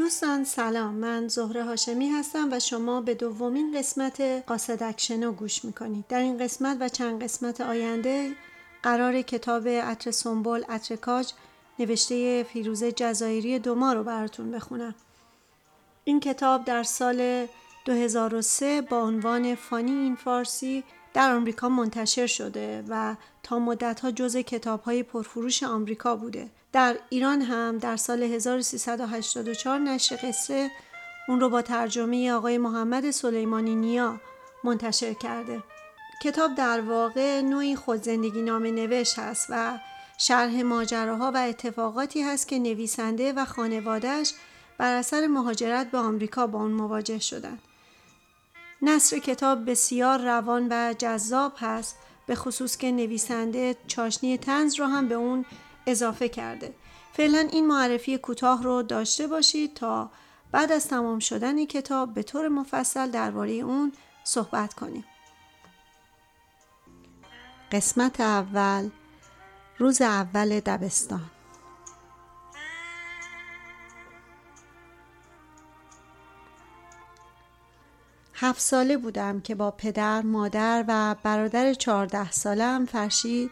دوستان سلام. من زهره هاشمی هستم و شما به دومین قسمت قاصدکشنو گوش می‌کنید. در این قسمت و چند قسمت آینده قرار کتاب عطر سنبل عطر کاج نوشته فیروزه جزایری دوما رو براتون بخونم. این کتاب در سال 2003 با عنوان فانی این فارسی در آمریکا منتشر شده و تا مدتها جز کتاب های پرفروش آمریکا بوده. در ایران هم در سال 1384 نشر قصه اون رو با ترجمه آقای محمد سلیمانی نیا منتشر کرده کتاب در واقع نوعی خود زندگی نامه نوشت هست و شرح ماجراها و اتفاقاتی هست که نویسنده و خانوادهش بر اثر مهاجرت به آمریکا با اون مواجه شدند. نصر کتاب بسیار روان و جذاب هست به خصوص که نویسنده چاشنی تنز رو هم به اون اضافه کرده. فعلا این معرفی کوتاه رو داشته باشید تا بعد از تمام شدن کتاب به طور مفصل درباره اون صحبت کنیم. قسمت اول روز اول دبستان. هفت ساله بودم که با پدر، مادر و برادر چهارده سالم فرشید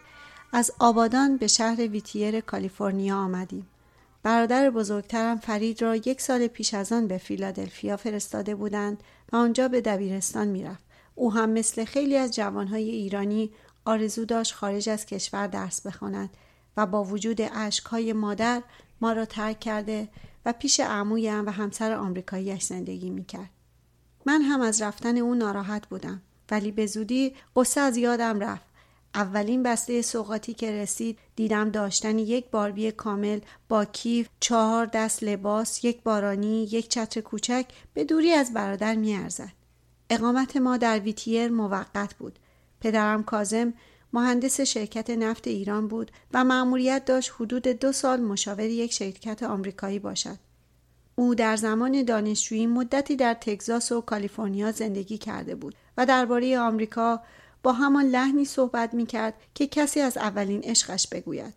از آبادان به شهر ویتیر کالیفرنیا آمدیم. برادر بزرگترم فرید را یک سال پیش از آن به فیلادلفیا فرستاده بودند و آنجا به دبیرستان می‌رفت. او هم مثل خیلی از جوانهای ایرانی آرزو داشت خارج از کشور درس بخواند و با وجود اشکهای مادر ما را ترک کرده و پیش عمویم و همسر آمریکاییش زندگی می‌کرد. من هم از رفتن او ناراحت بودم ولی به زودی قصه از یادم رفت اولین بسته سوقاتی که رسید دیدم داشتن یک باربی کامل با کیف چهار دست لباس یک بارانی یک چتر کوچک به دوری از برادر میارزد. اقامت ما در ویتیر موقت بود. پدرم کازم مهندس شرکت نفت ایران بود و مأموریت داشت حدود دو سال مشاور یک شرکت آمریکایی باشد. او در زمان دانشجویی مدتی در تگزاس و کالیفرنیا زندگی کرده بود و درباره آمریکا با همان لحنی صحبت می کرد که کسی از اولین عشقش بگوید.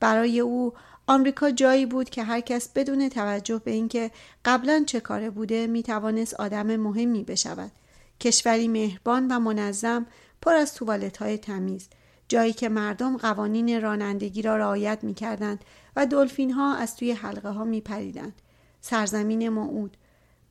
برای او آمریکا جایی بود که هر کس بدون توجه به اینکه قبلا چه کاره بوده می توانست آدم مهمی بشود. کشوری مهربان و منظم پر از توالت های تمیز. جایی که مردم قوانین رانندگی را رعایت می کردند و دلفین ها از توی حلقه ها می پریدند. سرزمین موعود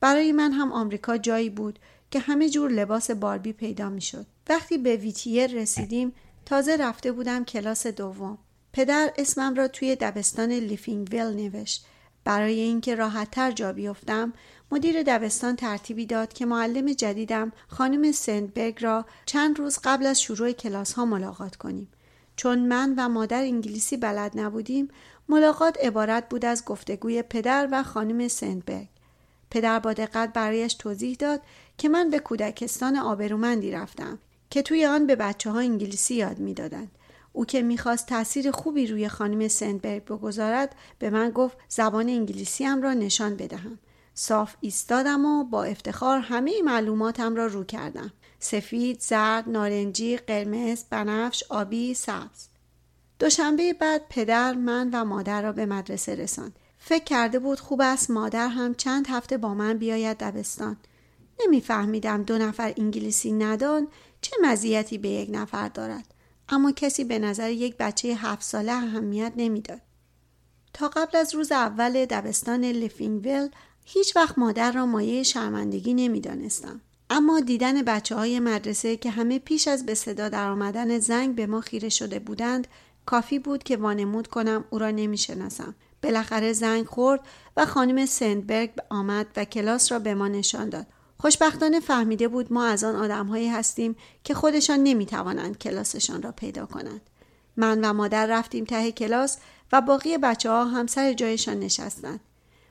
برای من هم آمریکا جایی بود که همه جور لباس باربی پیدا می شد. وقتی به ویتیر رسیدیم تازه رفته بودم کلاس دوم. پدر اسمم را توی دبستان لیفینگویل نوشت. برای اینکه راحتتر جا بیفتم مدیر دبستان ترتیبی داد که معلم جدیدم خانم سندبرگ را چند روز قبل از شروع کلاس ها ملاقات کنیم. چون من و مادر انگلیسی بلد نبودیم ملاقات عبارت بود از گفتگوی پدر و خانم سندبرگ. پدر با دقت برایش توضیح داد که من به کودکستان آبرومندی رفتم که توی آن به بچه ها انگلیسی یاد می‌دادند. او که می‌خواست تاثیر خوبی روی خانم سندبرگ بگذارد به من گفت زبان انگلیسی هم را نشان بدهم. صاف ایستادم و با افتخار همه معلوماتم را رو کردم. سفید، زرد، نارنجی، قرمز، بنفش، آبی، سبز. دوشنبه بعد پدر من و مادر را به مدرسه رساند فکر کرده بود خوب است مادر هم چند هفته با من بیاید دبستان. نمیفهمیدم دو نفر انگلیسی ندان چه مزیتی به یک نفر دارد. اما کسی به نظر یک بچه هفت ساله اهمیت نمی‌داد. تا قبل از روز اول دبستان لفینگویل هیچ وقت مادر را مایه شرمندگی نمی‌دانستم. اما دیدن بچه های مدرسه که همه پیش از به صدا در آمدن زنگ به ما خیره شده بودند کافی بود که وانمود کنم او را نمی‌شناسم. بالاخره زنگ خورد و خانم سندبرگ آمد و کلاس را به ما نشان داد. خوشبختانه فهمیده بود ما از آن آدمهایی هستیم که خودشان نمی‌توانند کلاسشان را پیدا کنند. من و مادر رفتیم ته کلاس و باقی بچه ها هم سر جایشان نشستند.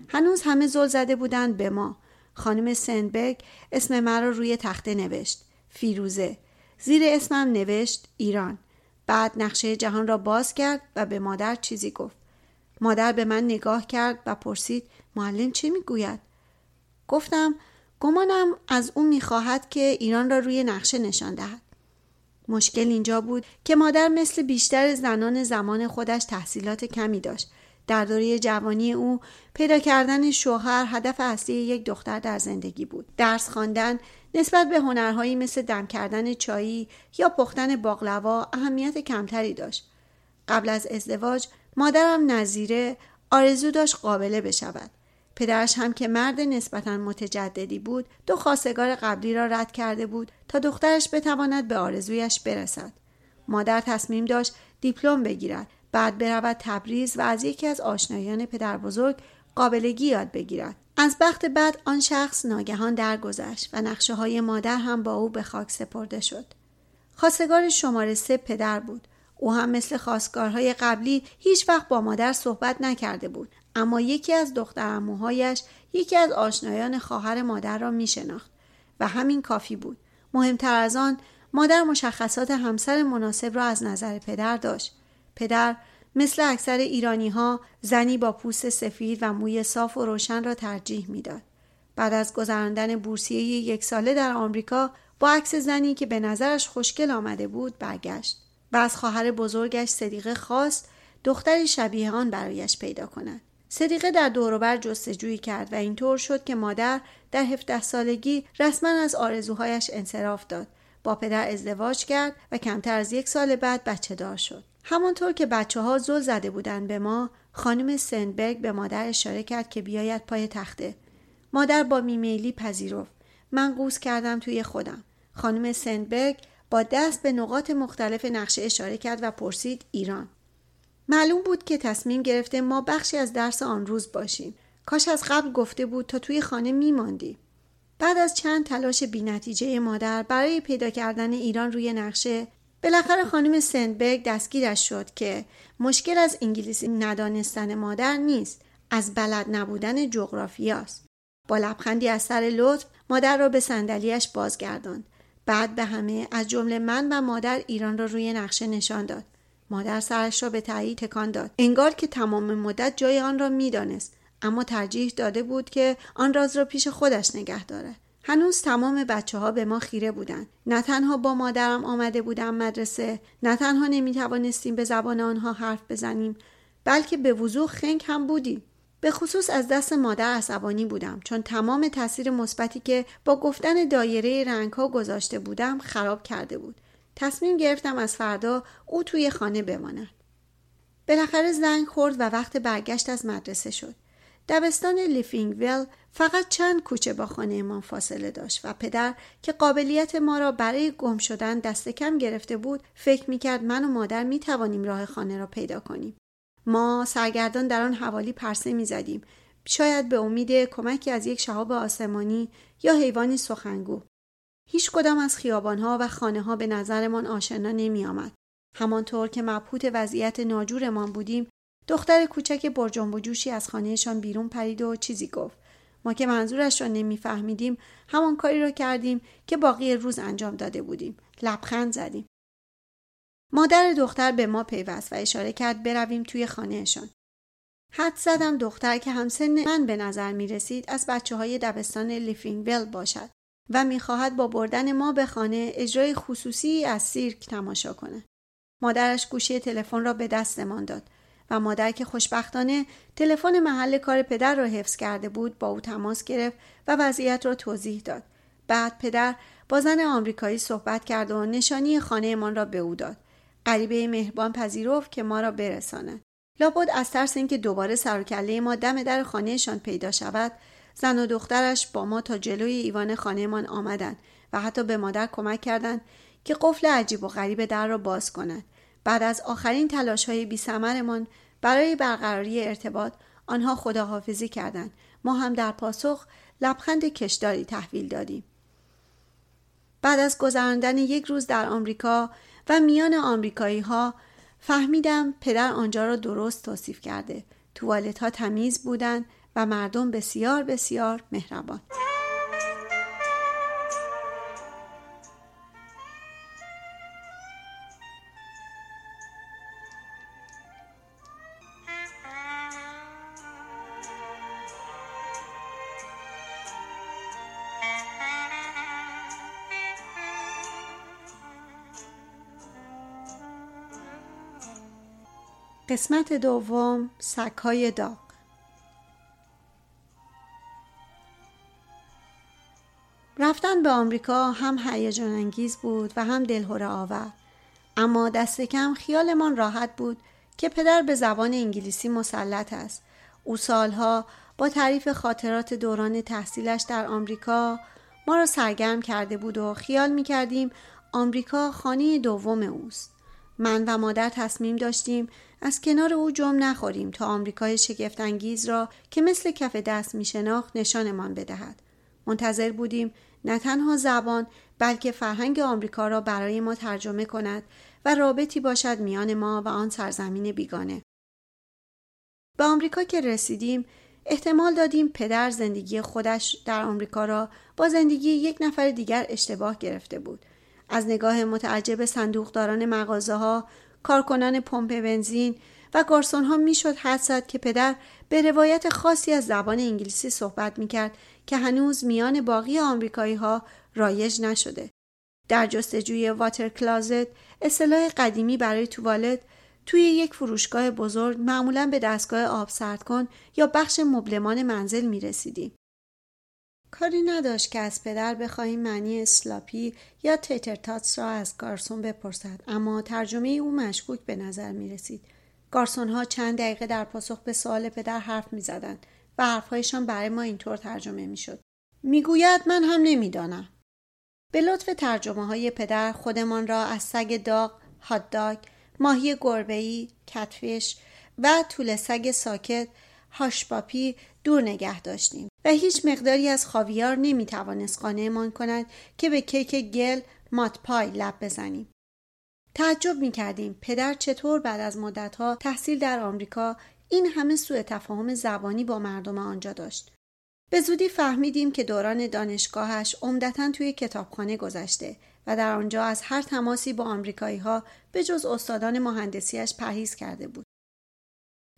هنوز همه زل زده بودند به ما. خانم سندبرگ اسم مرا روی تخته نوشت. فیروزه. زیر اسمم نوشت ایران. بعد نقشه جهان را باز کرد و به مادر چیزی گفت. مادر به من نگاه کرد و پرسید معلم چه می‌گوید؟ گفتم گمانم از او می‌خواهد که ایران را روی نقشه نشان دهد. مشکل اینجا بود که مادر مثل بیشتر زنان زمان خودش تحصیلات کمی داشت. در دوره جوانی او پیدا کردن شوهر هدف اصلی یک دختر در زندگی بود. درس خواندن نسبت به هنرهایی مثل دم کردن چایی یا پختن باقلوا اهمیت کمتری داشت. قبل از ازدواج مادرم نظیره آرزو داشت قابله بشود. پدرش هم که مرد نسبتا متجددی بود دو خواستگار قبلی را رد کرده بود تا دخترش بتواند به آرزویش برسد. مادر تصمیم داشت دیپلم بگیرد بعد برود تبریز و از یکی از آشنایان پدر بزرگ قابلگی یاد بگیرد. از بخت بعد آن شخص ناگهان درگذشت و نقشه های مادر هم با او به خاک سپرده شد. خواستگار شماره سه پدر بود. او هم مثل خواستگارهای قبلی هیچ وقت با مادر صحبت نکرده بود اما یکی از دختر یکی از آشنایان خواهر مادر را می شناخت و همین کافی بود. مهمتر از آن مادر مشخصات همسر مناسب را از نظر پدر داشت. پدر مثل اکثر ایرانی ها زنی با پوست سفید و موی صاف و روشن را ترجیح می‌داد. بعد از گذراندن بورسیه یک ساله در آمریکا با عکس زنی که به نظرش خوشگل آمده بود برگشت و از خواهر بزرگش صدیقه خواست دختری شبیه آن برایش پیدا کند. صدیقه در دوروبر جستجویی کرد و اینطور شد که مادر در 17 سالگی رسما از آرزوهایش انصراف داد. با پدر ازدواج کرد و کمتر از یک سال بعد بچه دار شد. همانطور که بچه ها زل زده بودند به ما خانم سندبرگ به مادر اشاره کرد که بیاید پای تخته. مادر با میمیلی پذیرفت. من قوز کردم توی خودم. خانم سندبرگ با دست به نقاط مختلف نقشه اشاره کرد و پرسید ایران. معلوم بود که تصمیم گرفته ما بخشی از درس آن روز باشیم. کاش از قبل گفته بود تا توی خانه میماندی بعد از چند تلاش بینتیجه مادر برای پیدا کردن ایران روی نقشه بالاخره خانم سندبرگ دستگیرش شد که مشکل از انگلیسی ندانستن مادر نیست از بلد نبودن جغرافیاست. با لبخندی از سر لطف مادر را به صندلیاش بازگرداند. بعد به همه از جمله من و مادر ایران را روی نقشه نشان داد. مادر سرش را به تایید تکان داد. انگار که تمام مدت جای آن را می‌دانست. اما ترجیح داده بود که آن راز را پیش خودش نگه داره. هنوز تمام بچه ها به ما خیره بودند. نه تنها با مادرم آمده بودم مدرسه نه تنها نمی توانستیم به زبان آنها حرف بزنیم بلکه به وضوح خنگ هم بودیم. به خصوص از دست مادر عصبانی بودم چون تمام تاثیر مثبتی که با گفتن دایره رنگ ها گذاشته بودم خراب کرده بود. تصمیم گرفتم از فردا او توی خانه بماند. بالاخره زنگ خورد و وقت برگشت از مدرسه شد. دبستان لیفینگویل فقط چند کوچه با خانه ما فاصله داشت و پدر که قابلیت ما را برای گم شدن دست کم گرفته بود فکر می‌کرد من و مادر می توانیم راه خانه را پیدا کنیم. ما سرگردان در آن حوالی پرسه می زدیم. شاید به امید کمکی از یک شهاب آسمانی یا حیوانی سخنگو. هیچ کدام از خیابانها و خانه ها به نظرمان آشنا نمی آمد. همانطور که مبهوت وضعیت ناجورمان بودیم دختر کوچک پرجنب و جوشی از خانهشان بیرون پرید و چیزی گفت ما که منظورش را نمیفهمیدیم همان کاری را کردیم که باقی روز انجام داده بودیم لبخند زدیم مادر دختر به ما پیوست و اشاره کرد برویم توی خانهشان حدس زدم دختر که همسن من به نظر می رسید از بچه های دبستان لیفینگویل باشد و می‌خواهد با بردن ما به خانه اجرای خصوصی از سیرک تماشا کند. مادرش گوشی تلفن را به دستمان داد و مادر که خوشبختانه تلفن محل کار پدر را حفظ کرده بود با او تماس گرفت و وضعیت را توضیح داد. بعد پدر با زن آمریکایی صحبت کرد و نشانی خانهمان را به او داد. غریبه مهربان پذیرفت که ما را برساند. لابد از ترس اینکه دوباره سر ما دم در خانهشان پیدا شود زن و دخترش با ما تا جلوی ایوان خانهمان آمدند و حتی به مادر کمک کردند که قفل عجیب و غریب در را باز کند بعد از آخرین تلاش های بی برای برقراری ارتباط آنها خداحافظی کردند. ما هم در پاسخ لبخند کشداری تحویل دادیم. بعد از گذراندن یک روز در آمریکا و میان آمریکایی ها فهمیدم پدر آنجا را درست توصیف کرده. توالت ها تمیز بودند و مردم بسیار بسیار مهربان. قسمت دوم سکهای داغ. رفتن به آمریکا هم هیجان انگیز بود و هم دلهوره آور. اما دست کم خیالمان راحت بود که پدر به زبان انگلیسی مسلط است. او سالها با تعریف خاطرات دوران تحصیلش در آمریکا ما را سرگرم کرده بود و خیال می کردیم آمریکا خانه دوم اوست. من و مادر تصمیم داشتیم از کنار او جمع نخوریم تا آمریکای شگفتانگیز را که مثل کف دست می شناخت نشانمان بدهد منتظر بودیم نه تنها زبان بلکه فرهنگ آمریکا را برای ما ترجمه کند و رابطی باشد میان ما و آن سرزمین بیگانه. به آمریکا که رسیدیم احتمال دادیم پدر زندگی خودش در آمریکا را با زندگی یک نفر دیگر اشتباه گرفته بود. از نگاه متعجب صندوقداران مغازه ها، کارکنان پمپ بنزین و گارسون ها می‌شد حد که پدر به روایت خاصی از زبان انگلیسی صحبت می کرد که هنوز میان باقی آمریکایی ها رایج نشده. در جستجوی واتر کلازت اصطلاح قدیمی برای توالت توی یک فروشگاه بزرگ معمولا به دستگاه آب سرد کن یا بخش مبلمان منزل می رسیدیم. کاری نداشت که از پدر بخواهیم معنی اسلاپی یا تیترتاتس را از گارسون بپرسد اما ترجمه او مشکوک به نظر می رسید. گارسون ها چند دقیقه در پاسخ به سوال پدر حرف می زدن و حرفهایشان برای ما اینطور ترجمه می شد. می گوید من هم نمی‌دانم. به لطف ترجمه های پدر خودمان را از سگ داغ، هاتداگ، ماهی گربه‌ای، کتفش و طول سگ ساکت، هاشپاپی دور نگه داشتیم و هیچ مقداری از خاویار نمی توانست قانعمان کند که به کیک گل مات پای لب بزنیم. تعجب می کردیم پدر چطور بعد از مدتها تحصیل در آمریکا این همه سوء تفاهم زبانی با مردم آنجا داشت. به زودی فهمیدیم که دوران دانشگاهش عمدتا توی کتابخانه گذشته و در آنجا از هر تماسی با آمریکایی ها به جز استادان مهندسیش پرهیز کرده بود.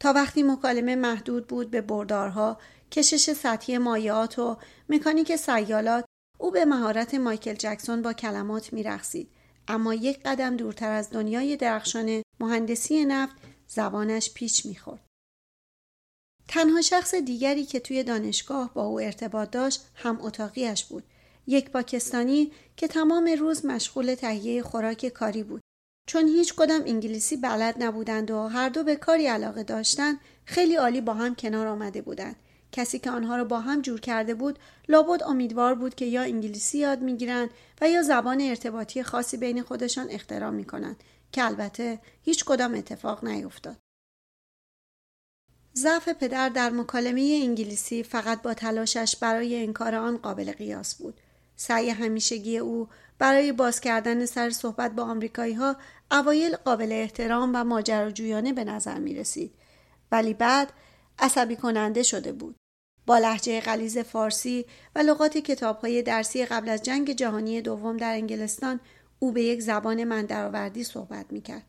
تا وقتی مکالمه محدود بود به بردارها، کشش سطحی مایعات و مکانیک سیالات، او به مهارت مایکل جکسون با کلمات میرقصید اما یک قدم دورتر از دنیای درخشان مهندسی نفت زبانش پیچ می‌خورد. تنها شخص دیگری که توی دانشگاه با او ارتباط داشت هم اتاقیش بود. یک پاکستانی که تمام روز مشغول تهیه خوراک کاری بود. چون هیچ کدام انگلیسی بلد نبودند و هر دو به کاری علاقه داشتند خیلی عالی با هم کنار آمده بودند. کسی که آنها را با هم جور کرده بود لابد امیدوار بود که یا انگلیسی یاد می‌گیرند و یا زبان ارتباطی خاصی بین خودشان اختراع می‌کنند که البته هیچ کدام اتفاق نیفتاد. ضعف پدر در مکالمه انگلیسی فقط با تلاشش برای انکار آن قابل قیاس بود. سعی همیشگی او برای باز کردن سر صحبت با آمریکایی ها اوایل قابل احترام و ماجراجویانه به نظر می رسید. ولی بعد عصبی کننده شده بود. با لحجه غلیز فارسی و لغات کتاب های درسی قبل از جنگ جهانی دوم در انگلستان او به یک زبان من درآوردی صحبت می کرد.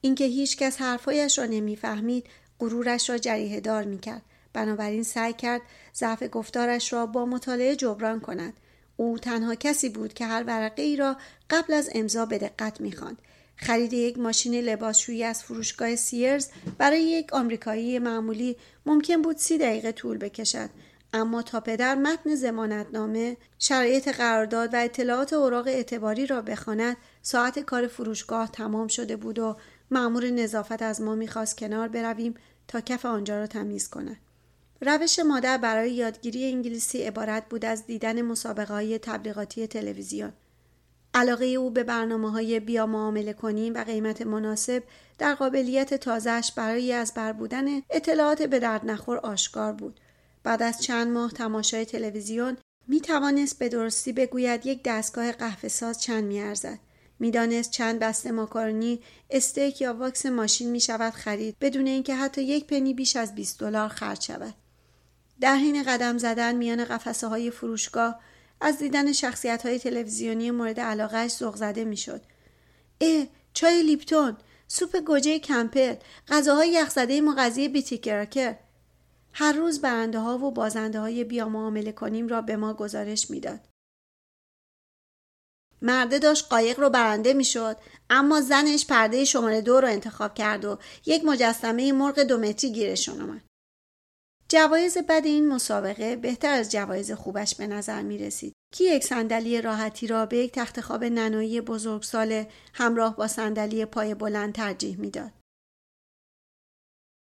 اینکه هیچ کس حرفایش را نمی‌فهمید غرورش را جریه دار می کرد. بنابراین سعی کرد ضعف گفتارش را با مطالعه جبران کند. او تنها کسی بود که هر ورقه ای را قبل از امضا به دقت می‌خواند. خرید یک ماشین لباسشویی از فروشگاه سیرز برای یک آمریکایی معمولی ممکن بود سی دقیقه طول بکشد. اما تا پدر متن زمانتنامه شرایط قرارداد و اطلاعات اوراق اعتباری را بخواند ساعت کار فروشگاه تمام شده بود و معمور نظافت از ما می‌خواست کنار برویم تا کف آنجا را تمیز کند. روش مادر برای یادگیری انگلیسی عبارت بود از دیدن مسابقه های تبلیغاتی تلویزیون. علاقه او به برنامه های بیا معامله کنیم و قیمت مناسب در قابلیت تازهش برای از بر بودن اطلاعات به درد نخور آشکار بود. بعد از چند ماه تماشای تلویزیون می توانست به درستی بگوید یک دستگاه قهوه ساز چند می ارزد. می‌دانست چند بسته ماکارونی استیک یا واکس ماشین می شود خرید بدون اینکه حتی یک پنی بیش از 20 دلار خرج شود. در حین قدم زدن میان قفسه های فروشگاه از دیدن شخصیت های تلویزیونی مورد علاقهش ذوق زده می‌شد. اه چای لیپتون، سوپ گوجه کمپل، غذاهای یخزده مغذی بتی کراکر. هر روز برنده ها و بازنده های بیا معامله کنیم را به ما گزارش می‌داد. مرده داشت قایق رو برنده می‌شد اما زنش پرده شماره دو رو انتخاب کرد و یک مجسمه مرغ دومتری گیرشون اومد جوایز بد این مسابقه بهتر از جوایز خوبش به نظر می رسید. کی یک صندلی راحتی را به یک تخت خواب ننایی بزرگسال همراه با صندلی پای بلند ترجیح می‌داد.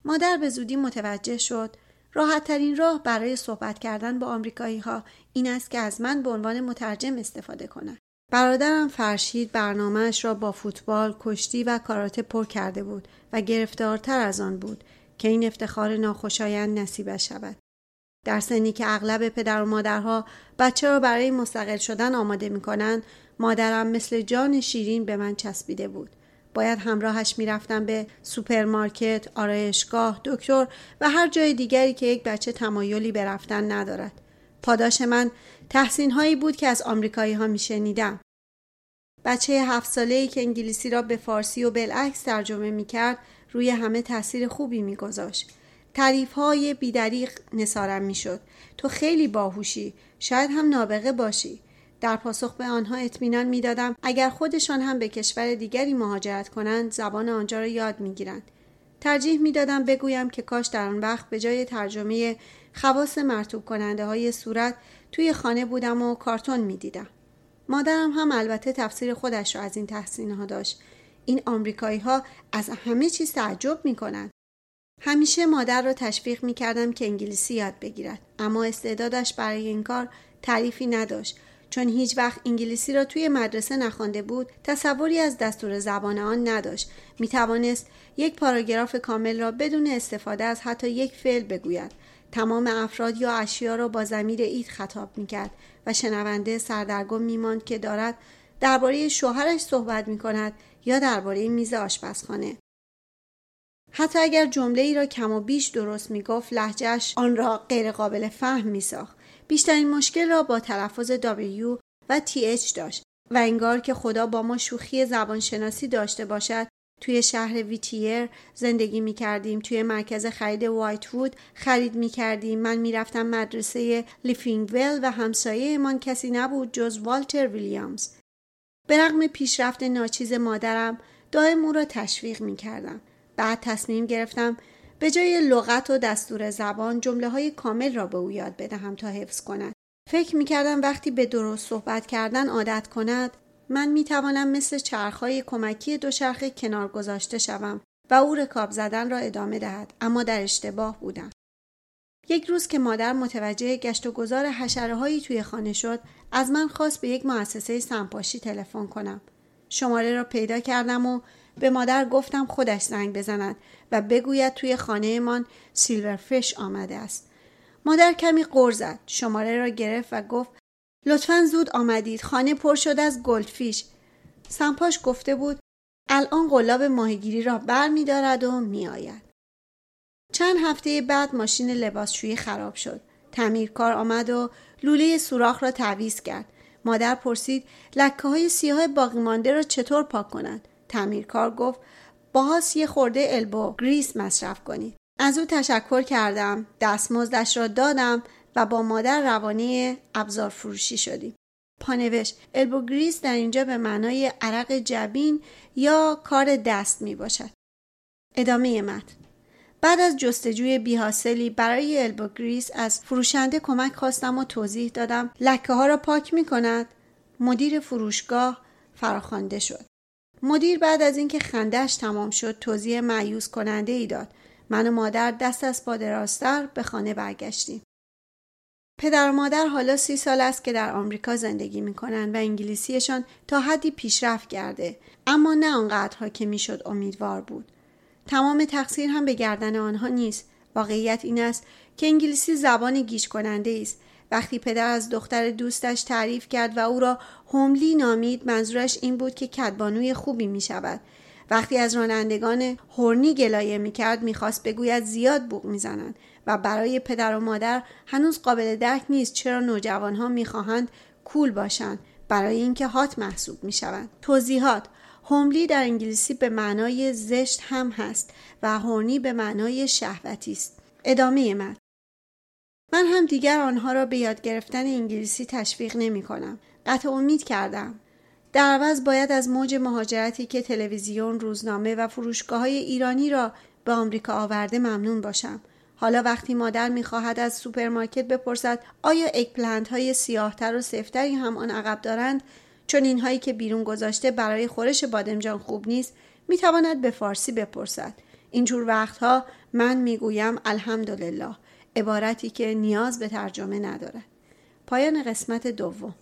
مادر به زودی متوجه شد راحت ترین راه برای صحبت کردن با آمریکایی ها این است که از من به عنوان مترجم استفاده کنند. برادرم فرشید برنامهش را با فوتبال، کشتی و کاراته پر کرده بود و گرفتارتر از آن بود که این افتخار ناخوشایند نصیبش شود. در سنی که اغلب پدر و مادرها بچه را برای مستقل شدن آماده می کنند، مادرم مثل جان شیرین به من چسبیده بود. باید همراهش می‌رفتم به سوپرمارکت، آرایشگاه، دکتر و هر جای دیگری که یک بچه تمایلی به رفتن ندارد. پاداش من تحسین هایی بود که از آمریکایی ها می شنیدم. بچه هفت ساله ای که انگلیسی را به فارسی و بالعکس ترجمه می کرد روی همه تاثیر خوبی می گذاشت. تعریف های بیدریق نسارم می شد. تو خیلی باهوشی. شاید هم نابغه باشی. در پاسخ به آنها اطمینان می‌دادم اگر خودشان هم به کشور دیگری مهاجرت کنند زبان آنجا را یاد می‌گیرند ترجیح می‌دادم بگویم که کاش در آن وقت به جای ترجمه خواص مرتوب کننده های صورت توی خانه بودم و کارتون می‌دیدم مادرم هم البته تفسیر خودش را از این تحسین ها داشت این آمریکایی ها از همه چیز تعجب می کنند. همیشه مادر را تشویق می کردم که انگلیسی یاد بگیرد. اما استعدادش برای این کار تعریفی نداشت. چون هیچ وقت انگلیسی را توی مدرسه نخوانده بود تصوری از دستور زبان آن نداشت. می توانست یک پاراگراف کامل را بدون استفاده از حتی یک فعل بگوید. تمام افراد یا اشیا را با زمیر اید خطاب می کرد و شنونده سردرگم می ماند که دارد درباره شوهرش صحبت می کند یا درباره میز آشپزخانه. حتی اگر جمله ای را کم و بیش درست می گفت لحجهش آن را غیرقابل فهم می ساخت بیشترین مشکل را با تلفظ W و TH داشت و انگار که خدا با ما شوخی زبانشناسی داشته باشد توی شهر ویتیر زندگی می کردیم توی مرکز خرید وایت وود خرید می کردیم من می رفتم مدرسه لیفینگویل و همسایه من کسی نبود جز والتر ویلیامز. به رغم پیشرفت ناچیز مادرم دائم او را تشویق می کردم بعد تصمیم گرفتم به جای لغت و دستور زبان جمله های کامل را به او یاد بدهم تا حفظ کند. فکر می کردم وقتی به درست صحبت کردن عادت کند من می توانم مثل چرخهای کمکی دوچرخه کنار گذاشته شوم و او رکاب زدن را ادامه دهد اما در اشتباه بودم. یک روز که مادر متوجه گشت و گذار حشره هایی توی خانه شد از من خواست به یک مؤسسه سنپاشی تلفن کنم. شماره را پیدا کردم و به مادر گفتم خودش زنگ بزند و بگوید توی خانهمان سیلورفش آمده است. مادر کمی غر زد. شماره را گرفت و گفت لطفا زود آمدید. خانه پر شد از گلدفیش. سمپاش گفته بود الان قلاب ماهیگیری را بر می دارد و می آید. چند هفته بعد ماشین لباسشویی خراب شد. تعمیرکار آمد و لوله سوراخ را تعویز کرد. مادر پرسید لکه های سیاه باقی مانده را چطور پاک کند؟ تعمیرکار گفت باهاس یه خورده elbow grease مصرف کنید از او تشکر کردم دستمزدش را دادم و با مادر روانه ابزار فروشی شدیم پانوشت elbow grease در اینجا به معنای عرق جبین یا کار دست می باشد ادامه متن بعد از جستجوی بیحاصلی برای elbow grease از فروشنده کمک خواستم و توضیح دادم. لکه ها را پاک می کند مدیر فروشگاه فراخوانده شد. مدیر بعد از اینکه خندهش تمام شد توضیح معیوز کننده ای داد. من و مادر دست از پادراستر به خانه برگشتیم. پدر و مادر حالا سی سال است که در آمریکا زندگی می کنند و انگلیسیشان تا حدی پیشرفت کرده. اما نه آنقدرها که می‌شد امیدوار بود. تمام تقصیر هم به گردن آنها نیست واقعیت این است که انگلیسی زبان گیج کننده است وقتی پدر از دختر دوستش تعریف کرد و او را هوملی نامید منظورش این بود که کدبانوی خوبی می شود. وقتی از رانندگان هورنی گلایه می کرد می خواست بگوید زیاد بوق می زنند و برای پدر و مادر هنوز قابل درک نیست چرا نوجوان ها می خواهند کول باشند برای اینکه هات محسوب می شوند. توضیحات هوملی در انگلیسی به معنای زشت هم هست و هورنی به معنای شهوتی است. ادامه متن من هم دیگر آنها را به یاد گرفتن انگلیسی تشویق نمی کنم. قطع امید کردم. در عوض باید از موج مهاجرتی که تلویزیون، روزنامه و فروشگاه های ایرانی را به آمریکا آورده ممنون باشم. حالا وقتی مادر می‌خواهد از سوپرمارکت بپرسد آیا eggplant های سیاهتر و سفتری هم آن عقب دارند چون اینهایی که بیرون گذاشته برای خورش بادمجان خوب نیست می‌تواند به فارسی بپرسد. اینجور وقتها من می‌گویم الحمدلله. عبارتی که نیاز به ترجمه ندارد. پایان قسمت دوم.